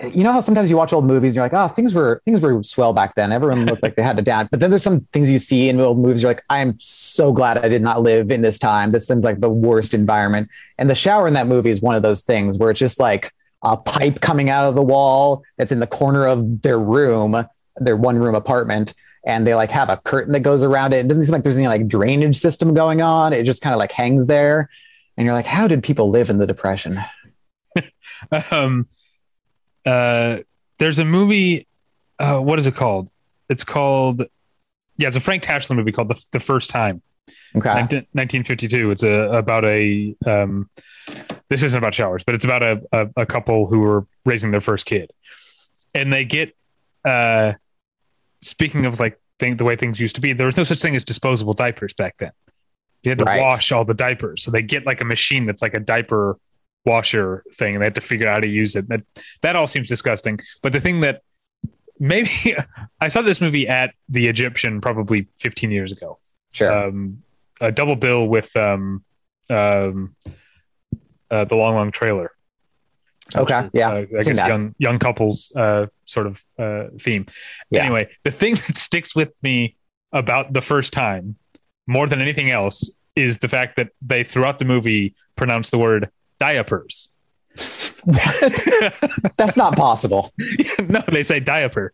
you know how sometimes you watch old movies and you're like, oh, things were things were swell back then. Everyone looked like they had a dad. But then there's some things you see in old movies. You're like, I am so glad I did not live in this time. This seems like the worst environment. And the shower in that movie is one of those things where it's just like a pipe coming out of the wall that's in the corner of their room, their one room apartment. And they like have a curtain that goes around it. It doesn't seem like there's any like drainage system going on. It just kind of like hangs there. And you're like, how did people live in the depression? [LAUGHS] um uh there's a movie uh what is it called? It's called yeah it's a frank Tashlin movie called the, the first time. Okay. 19- 1952 it's a about a um this isn't about showers but it's about a, a, a couple who are raising their first kid. And they get uh speaking of like thing, the way things used to be there was no such thing as disposable diapers back then. You had to Right. wash all the diapers. So they get like a machine that's like a diaper washer thing and they had to figure out how to use it that that all seems disgusting but the thing that maybe [LAUGHS] i saw this movie at the egyptian probably 15 years ago Sure. um, a double bill with um, um, uh, the long, long trailer. Okay, yeah, uh, I seen guess that. young young couples uh, sort of uh, theme. Yeah. Anyway, the thing [LAUGHS] that sticks with me about the first time more than anything else is the fact that they throughout the movie pronounce the word diapers. [LAUGHS] That's not possible. [LAUGHS] no, they say diaper.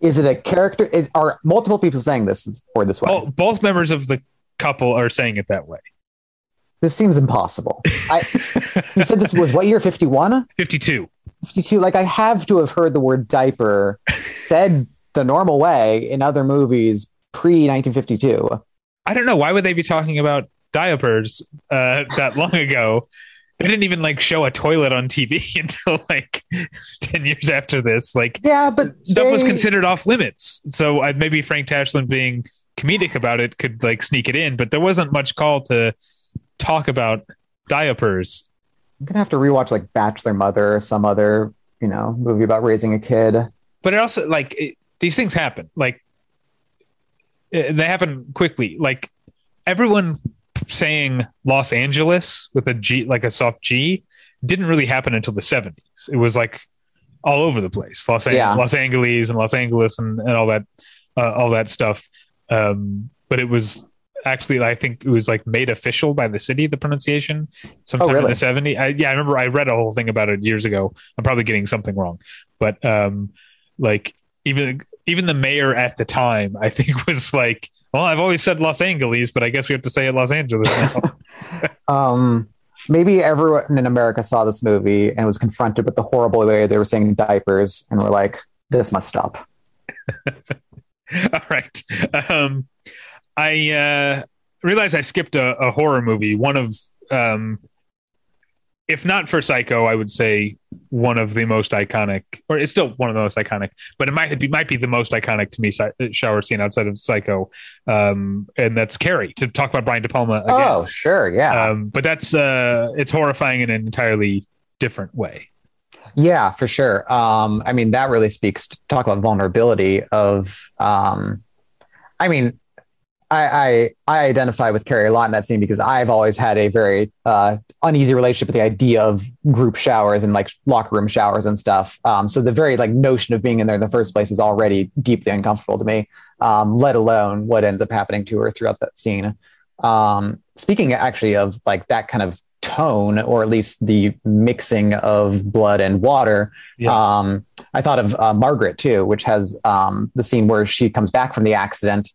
Is it a character? Is, are multiple people saying this or this way? Well, both members of the couple are saying it that way. This seems impossible. I, you said this was what year? 51? 52. 52? Like I have to have heard the word diaper said the normal way in other movies pre 1952. I don't know. Why would they be talking about diapers uh, that long ago? They didn't even like show a toilet on TV [LAUGHS] until like 10 years after this. Like Yeah, but stuff was considered off limits. So uh, maybe Frank Tashlin being comedic about it could like sneak it in, but there wasn't much call to talk about diapers. I'm gonna have to rewatch like Bachelor Mother or some other you know movie about raising a kid. But it also like it, these things happen. Like uh, they happen quickly. Like everyone saying Los Angeles with a G, like a soft G, didn't really happen until the 70s. It was like all over the place. Los, An- Yeah. Los Angeles and Los Angeles and, and all that uh, all that stuff. Um, but it was actually I think it was like made official by the city the pronunciation sometime in really? the 70s. I, yeah, I remember I read a whole thing about it years ago. I'm probably getting something wrong, but um, like even even the mayor at the time I think [LAUGHS] was like, well, I've always said Los Angeles, but I guess we have to say it Los Angeles now. [LAUGHS] Um, maybe everyone in America saw this movie and was confronted with the horrible way they were saying diapers and were like, this must stop. [LAUGHS] All right. Um, I uh, realized I skipped a, a horror movie. One of, um, if not for Psycho, I would say one of the most iconic, or it's still one of the most iconic, but it might be might be the most iconic to me shower scene outside of Psycho, um, and that's Carrie. To talk about Brian De Palma again, Oh, sure. Yeah. um, but that's uh, it's horrifying in an entirely different way. Yeah, for sure. Um, I mean, that really speaks to talk about vulnerability of um, I mean, I, I I identify with Carrie a lot in that scene because I've always had a very uh, uneasy relationship with the idea of group showers and like locker room showers and stuff. Um, so the very like notion of being in there in the first place is already deeply uncomfortable to me. Um, let alone what ends up happening to her throughout that scene. Um, speaking actually of like that kind of tone, or at least the mixing of blood and water, Yeah. um, I thought of uh, Margaret too, which has um, the scene where she comes back from the accident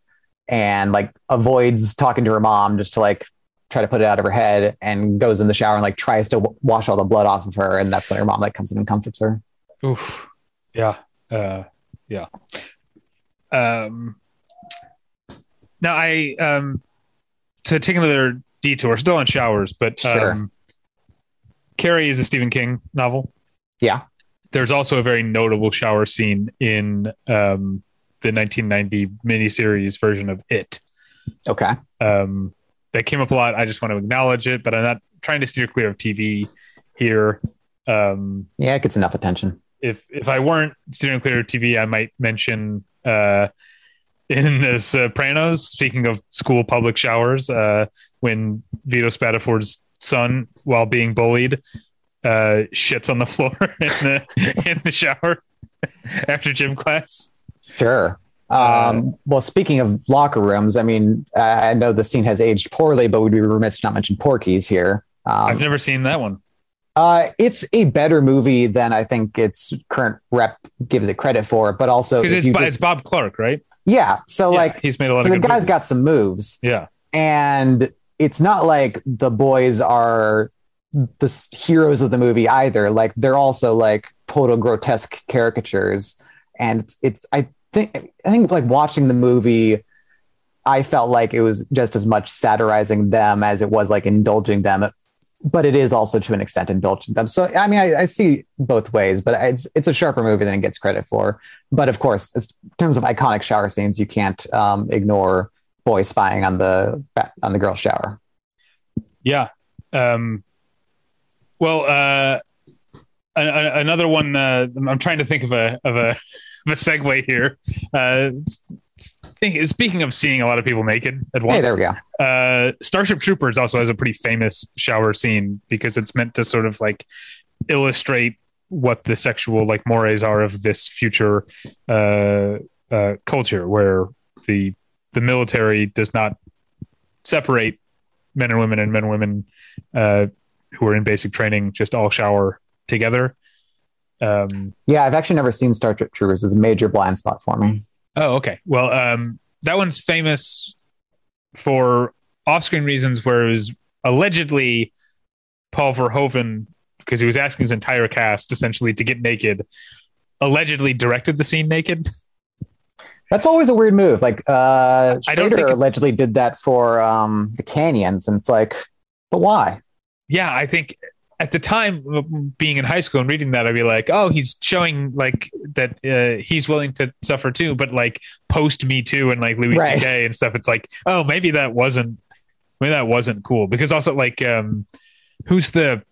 and like avoids talking to her mom just to like try to put it out of her head and goes in the shower and like tries to w- wash all the blood off of her and that's when her mom like comes in and comforts her Oof. Yeah. Uh, yeah. Um, now I, um, to take another detour, still on showers, but, Sure. um, Carrie is a Stephen King novel. Yeah. There's also a very notable shower scene in, um, the 1990 miniseries version of It. okay Um, that came up a lot. I just want to acknowledge it, but I'm not trying to steer clear of TV here. Um, yeah it gets enough attention if if I weren't steering clear of TV, I might mention uh, in [LAUGHS] The Sopranos. Speaking of school public showers, uh, when Vito Spatafore's son, while being bullied, uh, shits on the floor [LAUGHS] in the in the shower [LAUGHS] after gym class. Sure Uh, um, well speaking of locker rooms i mean i know the scene has aged poorly but we'd be remiss to not mention porky's here I've um, never seen that one. uh, it's a better movie than i think its current rep gives it credit for but also Because it's, just- it's Bob Clark, right? yeah so Yeah, like he's made a lot of the good guy's movies. got some moves yeah. and it's not like the boys are the heroes of the movie either like they're also like total grotesque caricatures and it's, it's i think i think like watching the movie i felt like it was just as much satirizing them as it was like indulging them but it is also to an extent indulging them so i mean i, I see both ways but it's it's a sharper movie than it gets credit for but of course in terms of iconic shower scenes you can't um, ignore boys spying on the on the girl's shower Yeah. Um, well, uh, another one. Uh, I'm trying to think of a of a, [LAUGHS] a segue here. Uh, speaking of seeing a lot of people naked at once, hey there we go uh, Starship Troopers also has a pretty famous shower scene because it's meant to sort of like illustrate what the sexual like mores are of this future uh, uh, culture where the the military does not separate men and women and men and women uh, who are in basic training just all shower together. Um, yeah i've actually never seen star trek troopers it's a major blind spot for me Oh, okay. Well, um, that one's famous for off-screen reasons, where it was allegedly Paul Verhoeven, because he was asking his entire cast essentially to get naked, allegedly directed the scene naked. that's always a weird move like uh I don't think- allegedly did that for um the canyons and it's like but why Yeah, I think at the time being in high school and reading that, I'd be like, oh, he's showing like that uh, he's willing to suffer too, but like post Me Too and like Louis Right. C.K. and stuff. It's like, oh, maybe that wasn't maybe that wasn't cool because also like um, who's the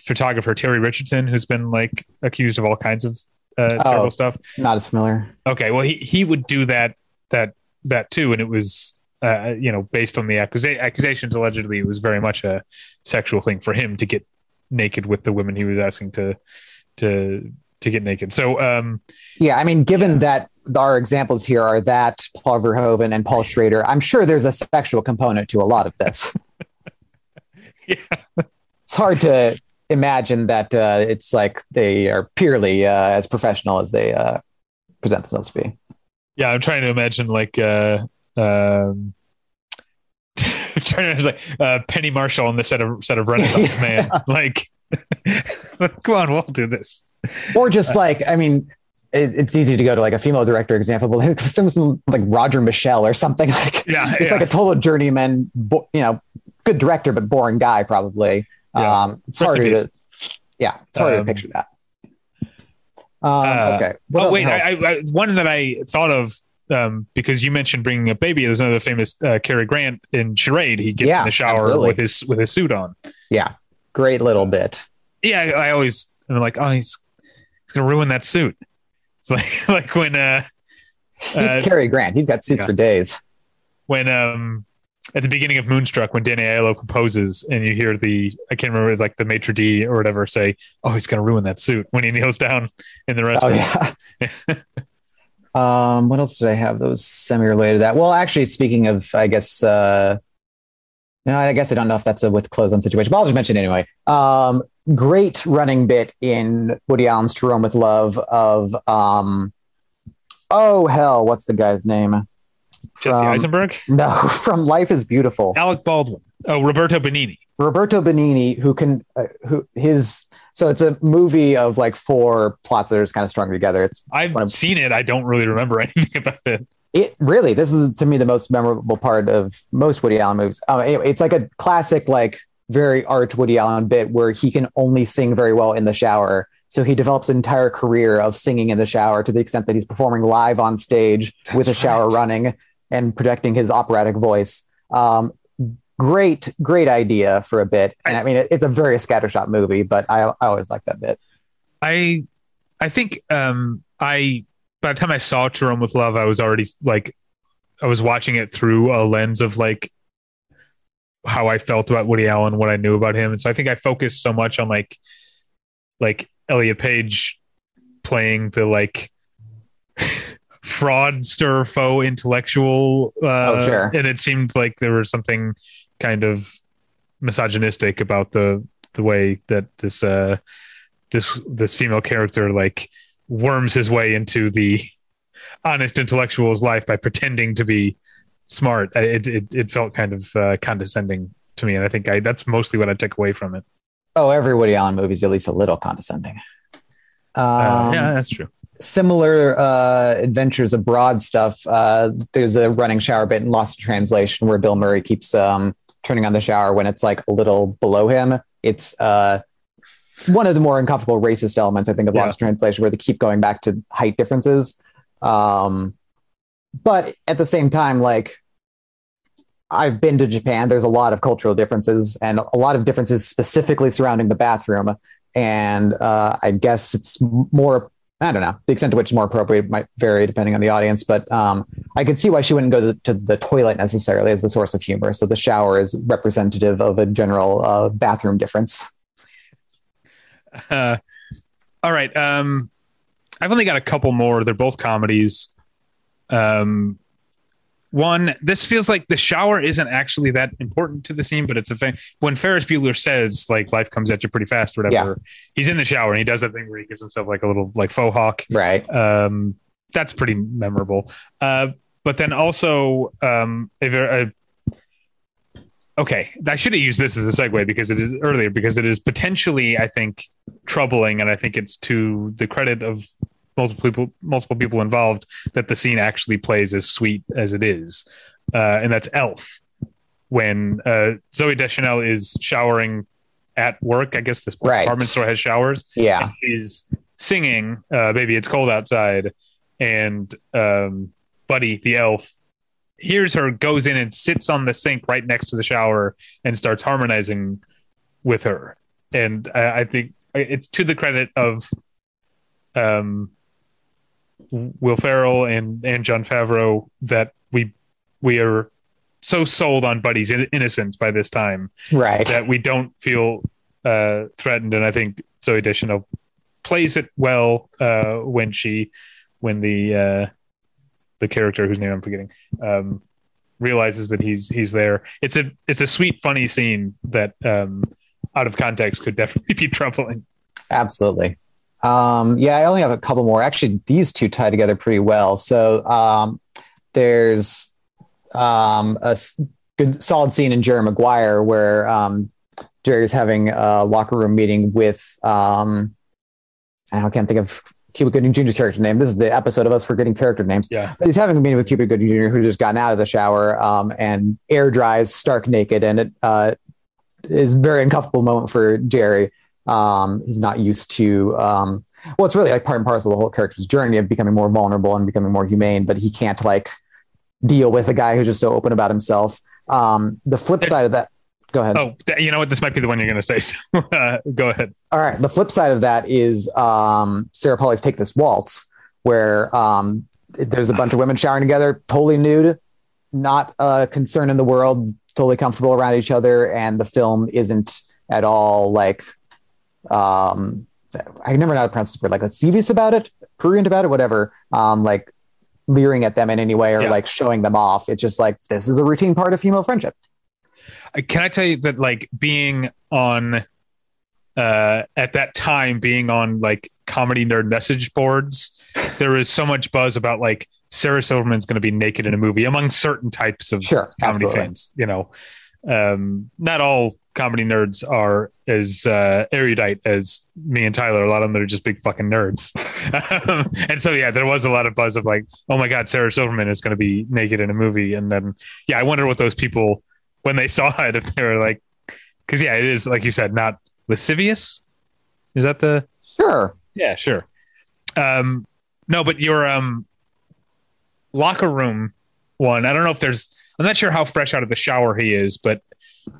photographer Terry Richardson who's been like accused of all kinds of uh, Oh. terrible stuff. not as familiar Okay, well he he would do that that that too, and it was uh, you know based on the accusa- accusations allegedly it was very much a sexual thing for him to get naked with the women he was asking to to to get naked. So um, yeah, I mean, given that our examples here are that Paul Verhoeven and Paul Schrader, I'm sure there's a sexual component to a lot of this. yeah, [LAUGHS] [LAUGHS] it's hard to imagine that uh, it's like they are purely uh, as professional as they uh, present themselves to be. Yeah, I'm trying to imagine like uh, um, trying to like uh, Penny Marshall on the set of set of Renaissance. Man. [LAUGHS] Like, [LAUGHS] come on, we'll do this. Or just like, I mean, it, it's easy to go to like a female director example, but [LAUGHS] like some, some like Roger Michell or something like. Yeah, it's yeah. like a total journeyman. You know, good director but boring guy probably. Yeah. Um, it's harder to. Yeah, it's harder um, to picture that. Um, uh, okay. What oh wait, I, I, one that I thought of um, because you mentioned bringing a baby. There's another famous uh, Cary Grant in Charade. He gets yeah, in the shower absolutely. with his with his suit on. Yeah, great little bit. Yeah, I, I always I'm like, oh, he's he's gonna ruin that suit. It's like [LAUGHS] like when uh, he's uh, Cary Grant. He's got suits yeah. for days. When um at the beginning of Moonstruck, when Danny Aiello composes, and you hear the I can't remember like the maitre d or whatever say, "Oh, he's gonna ruin that suit" when he [LAUGHS] kneels down in the restaurant. Oh yeah. [LAUGHS] Um, what else did I have that was semi-related to that? Well, actually, speaking of, I guess, uh, no, I guess I don't know if that's a with clothes on situation, but I'll just mention anyway. Um, great running bit in Woody Allen's To Rome with Love of, um, oh hell, what's the guy's name? Jesse from, Eisenberg? [LAUGHS] No, from Life is Beautiful. Alec Baldwin. Oh, Roberto Benigni. Roberto Benigni, who can, uh, who his so it's a movie of like four plots that are just kind of strung together. It's I've of, seen it. I don't really remember [LAUGHS] anything about it. It really, this is to me the most memorable part of most Woody Allen movies. Um, anyway, it's like a classic, like very arch Woody Allen bit where he can only sing very well in the shower. So he develops an entire career of singing in the shower to the extent that he's performing live on stage That's with a shower right. running and projecting his operatic voice. Um, great, great idea for a bit. And I, I mean, it, it's a very scattershot movie, but I, I always like that bit. I, I think um, I by the time I saw To Rome with Love, I was already like, I was watching it through a lens of like how I felt about Woody Allen, what I knew about him, and so I think I focused so much on like, like Elliot Page playing the like [LAUGHS] fraudster faux intellectual uh, oh, sure. and it seemed like there was something kind of misogynistic about the the way that this uh this this female character like worms his way into the honest intellectual's life by pretending to be smart. It it, it felt kind of uh, condescending to me and i think i that's mostly what i took away from it. Oh every woody allen movie is at least a little condescending. Um, uh, yeah that's true. similar uh, adventures abroad stuff. Uh, there's a running shower bit in lost in translation where bill murray keeps um, turning on the shower when it's like a little below him. It's uh, one of the more uncomfortable racist elements, I think, of yeah. Lost Translation, where they keep going back to height differences. Um, but at the same time, like I've been to Japan, there's a lot of cultural differences and a lot of differences specifically surrounding the bathroom. And uh, I guess it's more I don't know. The extent to which more appropriate might vary depending on the audience, but um, I could see why she wouldn't go to, to, the toilet necessarily as the source of humor. So the shower is representative of a general uh, bathroom difference. Uh, all right. Um, I've only got a couple more. They're both comedies. Um, one, this feels like the shower isn't actually that important to the scene, but it's a thing. When Ferris Bueller says like life comes at you pretty fast, or whatever, yeah. he's in the shower and he does that thing where he gives himself like a little like faux hawk. Right. Um, that's pretty memorable. Uh, but then also, um, if a, okay, I should have used this as a segue because it is earlier because it is potentially, I think, troubling, and I think it's to the credit of multiple people, multiple people involved that the scene actually plays as sweet as it is, uh, and that's Elf when uh, Zooey Deschanel is showering at work. I guess this right. department store has showers. Yeah, she's singing uh, "Baby It's Cold Outside," and um, Buddy the elf hears her, goes in and sits on the sink right next to the shower and starts harmonizing with her. And I, I think it's to the credit of um, Will Ferrell and and Jon Favreau that we we are so sold on Buddy's innocence by this time, right? That we don't feel uh, threatened, and I think Zooey Deschanel plays it well uh, when she when the uh, the character whose name I'm forgetting um, realizes that he's he's there. It's a it's a sweet, funny scene that um, out of context could definitely [LAUGHS] be troubling. Absolutely. Um, yeah, I only have a couple more. Actually, these two tie together pretty well. So um, there's um, a good solid scene in Jerry Maguire where um, Jerry's having a locker room meeting with um, I can't think of Cuba Gooding Jr.'s character name. This is the episode of us forgetting character names. Yeah. But he's having a meeting with Cuba Gooding Jr., who's just gotten out of the shower um, and air dries stark naked. And it uh, is a very uncomfortable moment for Jerry. Um, he's not used to, um, well, it's really like part and parcel of the whole character's journey of becoming more vulnerable and becoming more humane, but he can't like deal with a guy who's just so open about himself. Um, the flip It's- side of that, go ahead. Oh, you know what? This might be the one you're going to say. So, [LAUGHS] uh, go ahead. All right. The flip side of that is um, Sarah Polley's Take This Waltz, where um, there's a bunch of women showering together, totally nude, not a concern in the world, totally comfortable around each other. And the film isn't at all like, um, I never know how to pronounce this word, like lascivious about it, prurient about it, whatever. Um, like leering at them in any way or Yeah. like showing them off. It's just like, this is a routine part of female friendship. Can I tell you that like being on uh at that time being on like comedy nerd message boards, there was so much buzz about like Sarah Silverman's going to be naked in a movie among certain types of Sure. comedy absolutely. fans. You know, um, not all comedy nerds are as uh, erudite as me and Tyler. A lot of them are just big fucking nerds. [LAUGHS] um, and so, yeah, there was a lot of buzz of like, oh my God, Sarah Silverman is going to be naked in a movie. And then, yeah, I wonder what those people, when they [LAUGHS] saw it, if they were like, because, yeah, it is, like you said, not lascivious. Is that the, Sure. yeah, sure. Um, no, but your um, locker room one, I don't know if there's, I'm not sure how fresh out of the shower he is, but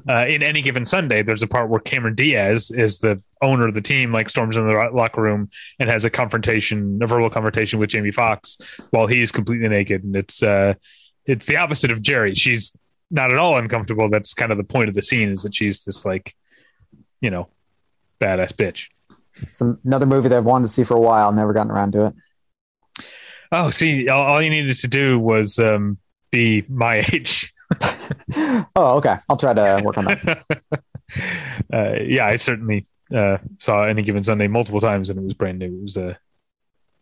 uh, in any given Sunday, there's a part where Cameron Diaz is the owner of the team, like storms in the locker room and has a confrontation, a verbal confrontation with Jamie Foxx while he's completely naked, and it's uh, it's the opposite of Jerry. She's not at all uncomfortable. That's kind of the point of the scene is that she's this like, you know, badass bitch. Some another movie that I've wanted to see for a while, never gotten around to it. Oh, see, all, all you needed to do was um, be my [LAUGHS] age. [LAUGHS] oh, okay. I'll try to work on that. [LAUGHS] uh, yeah, I certainly uh, saw any given Sunday multiple times, and it was brand new. It was a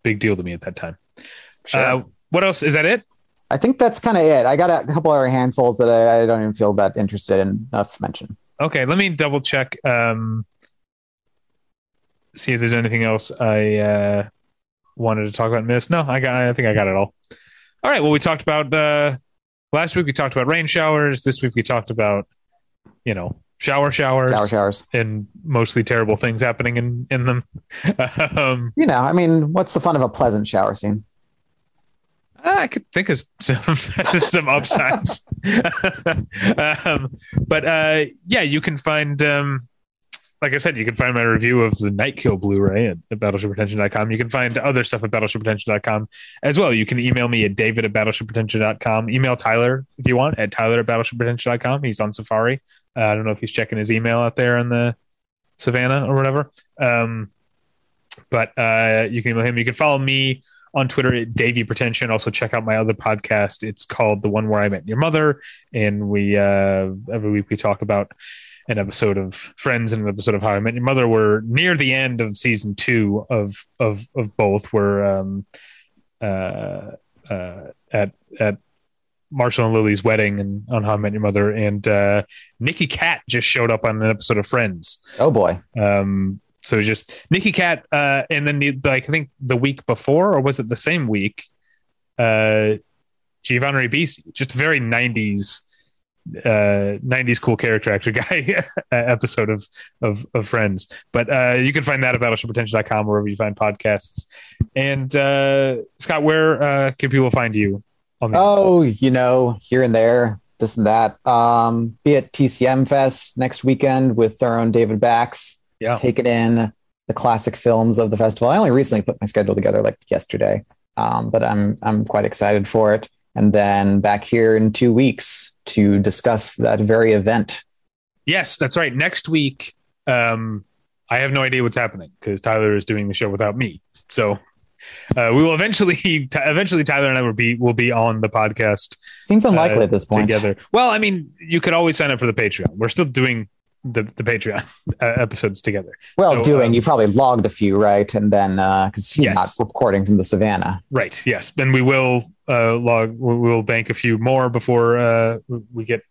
big deal to me at that time. Sure. Uh, what else? Is that it? I think that's kind of it. I got a couple other handfuls that I, I don't even feel that interested in enough to mention. Okay, let me double check. Um, see if there's anything else I uh, wanted to talk about. Miss? No, I got. I think I got it all. All right. Well, we talked about uh, last week. We talked about rain showers. This week we talked about you know shower showers Shower showers. and mostly terrible things happening in in them. [LAUGHS] um, You know, I mean, what's the fun of a pleasant shower scene? I could think of some [LAUGHS] some upsides, [LAUGHS] um, but uh, yeah, you can find. Um, like I said, you can find my review of the Nightkill Blu-ray at, at battleshippretension.com. You can find other stuff at battleshippretension.com as well. You can email me at david at battleshippretension.com. Email Tyler if you want at tyler at battleshippretension.com. He's on Safari. Uh, I don't know if he's checking his email out there in the Savannah or whatever. Um, but uh, you can email him. You can follow me on Twitter at Davey Pretension. Also check out my other podcast. It's called The One Where I Met Your Mother, and we uh, every week we talk about an episode of Friends and an episode of How I Met Your Mother. We're near the end of season two of of of both. We're um, uh, uh, at at Marshall and Lily's wedding and on How I Met Your Mother, and uh, Nicky Katt just showed up on an episode of Friends. Oh boy. Um, so just Nicky Katt, uh, and then the, like I think the week before, or was it the same week? Uh, Giovanni Ribisi, just very '90s, uh, '90s cool character actor guy [LAUGHS] episode of, of of Friends. But uh, you can find that at BattleshipPretension.com wherever you find podcasts. And uh, Scott, where uh, can people find you? On the Oh, you know, here and there, this and that. Um, be at TCM Fest next weekend with our own David Bax, yeah, taking in the classic films of the festival. I only recently put my schedule together, like yesterday, um, but I'm I'm quite excited for it. And then back here in two weeks to discuss that very event. Yes, that's right. Next week, um, I have no idea what's happening because Tyler is doing the show without me. So uh, we will eventually, t- eventually, Tyler and I will be will be on the podcast. Seems unlikely uh, at this point. Together. Well, I mean, you could always sign up for the Patreon. We're still doing the the Patreon uh, episodes together. Well, so, doing um, you probably logged a few, right? And then because he's yes. not recording from the Savannah, right? Yes, and we will uh, log. We will bank a few more before uh, we get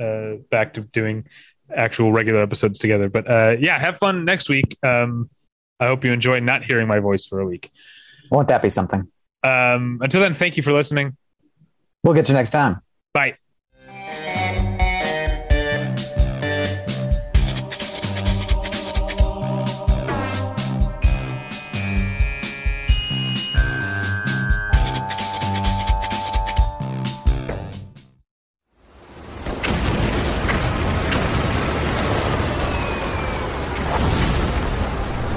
uh, back to doing actual regular episodes together. But uh, yeah, have fun next week. Um, I hope you enjoy not hearing my voice for a week. Won't that be something? Um, until then, thank you for listening. We'll get you next time. Bye.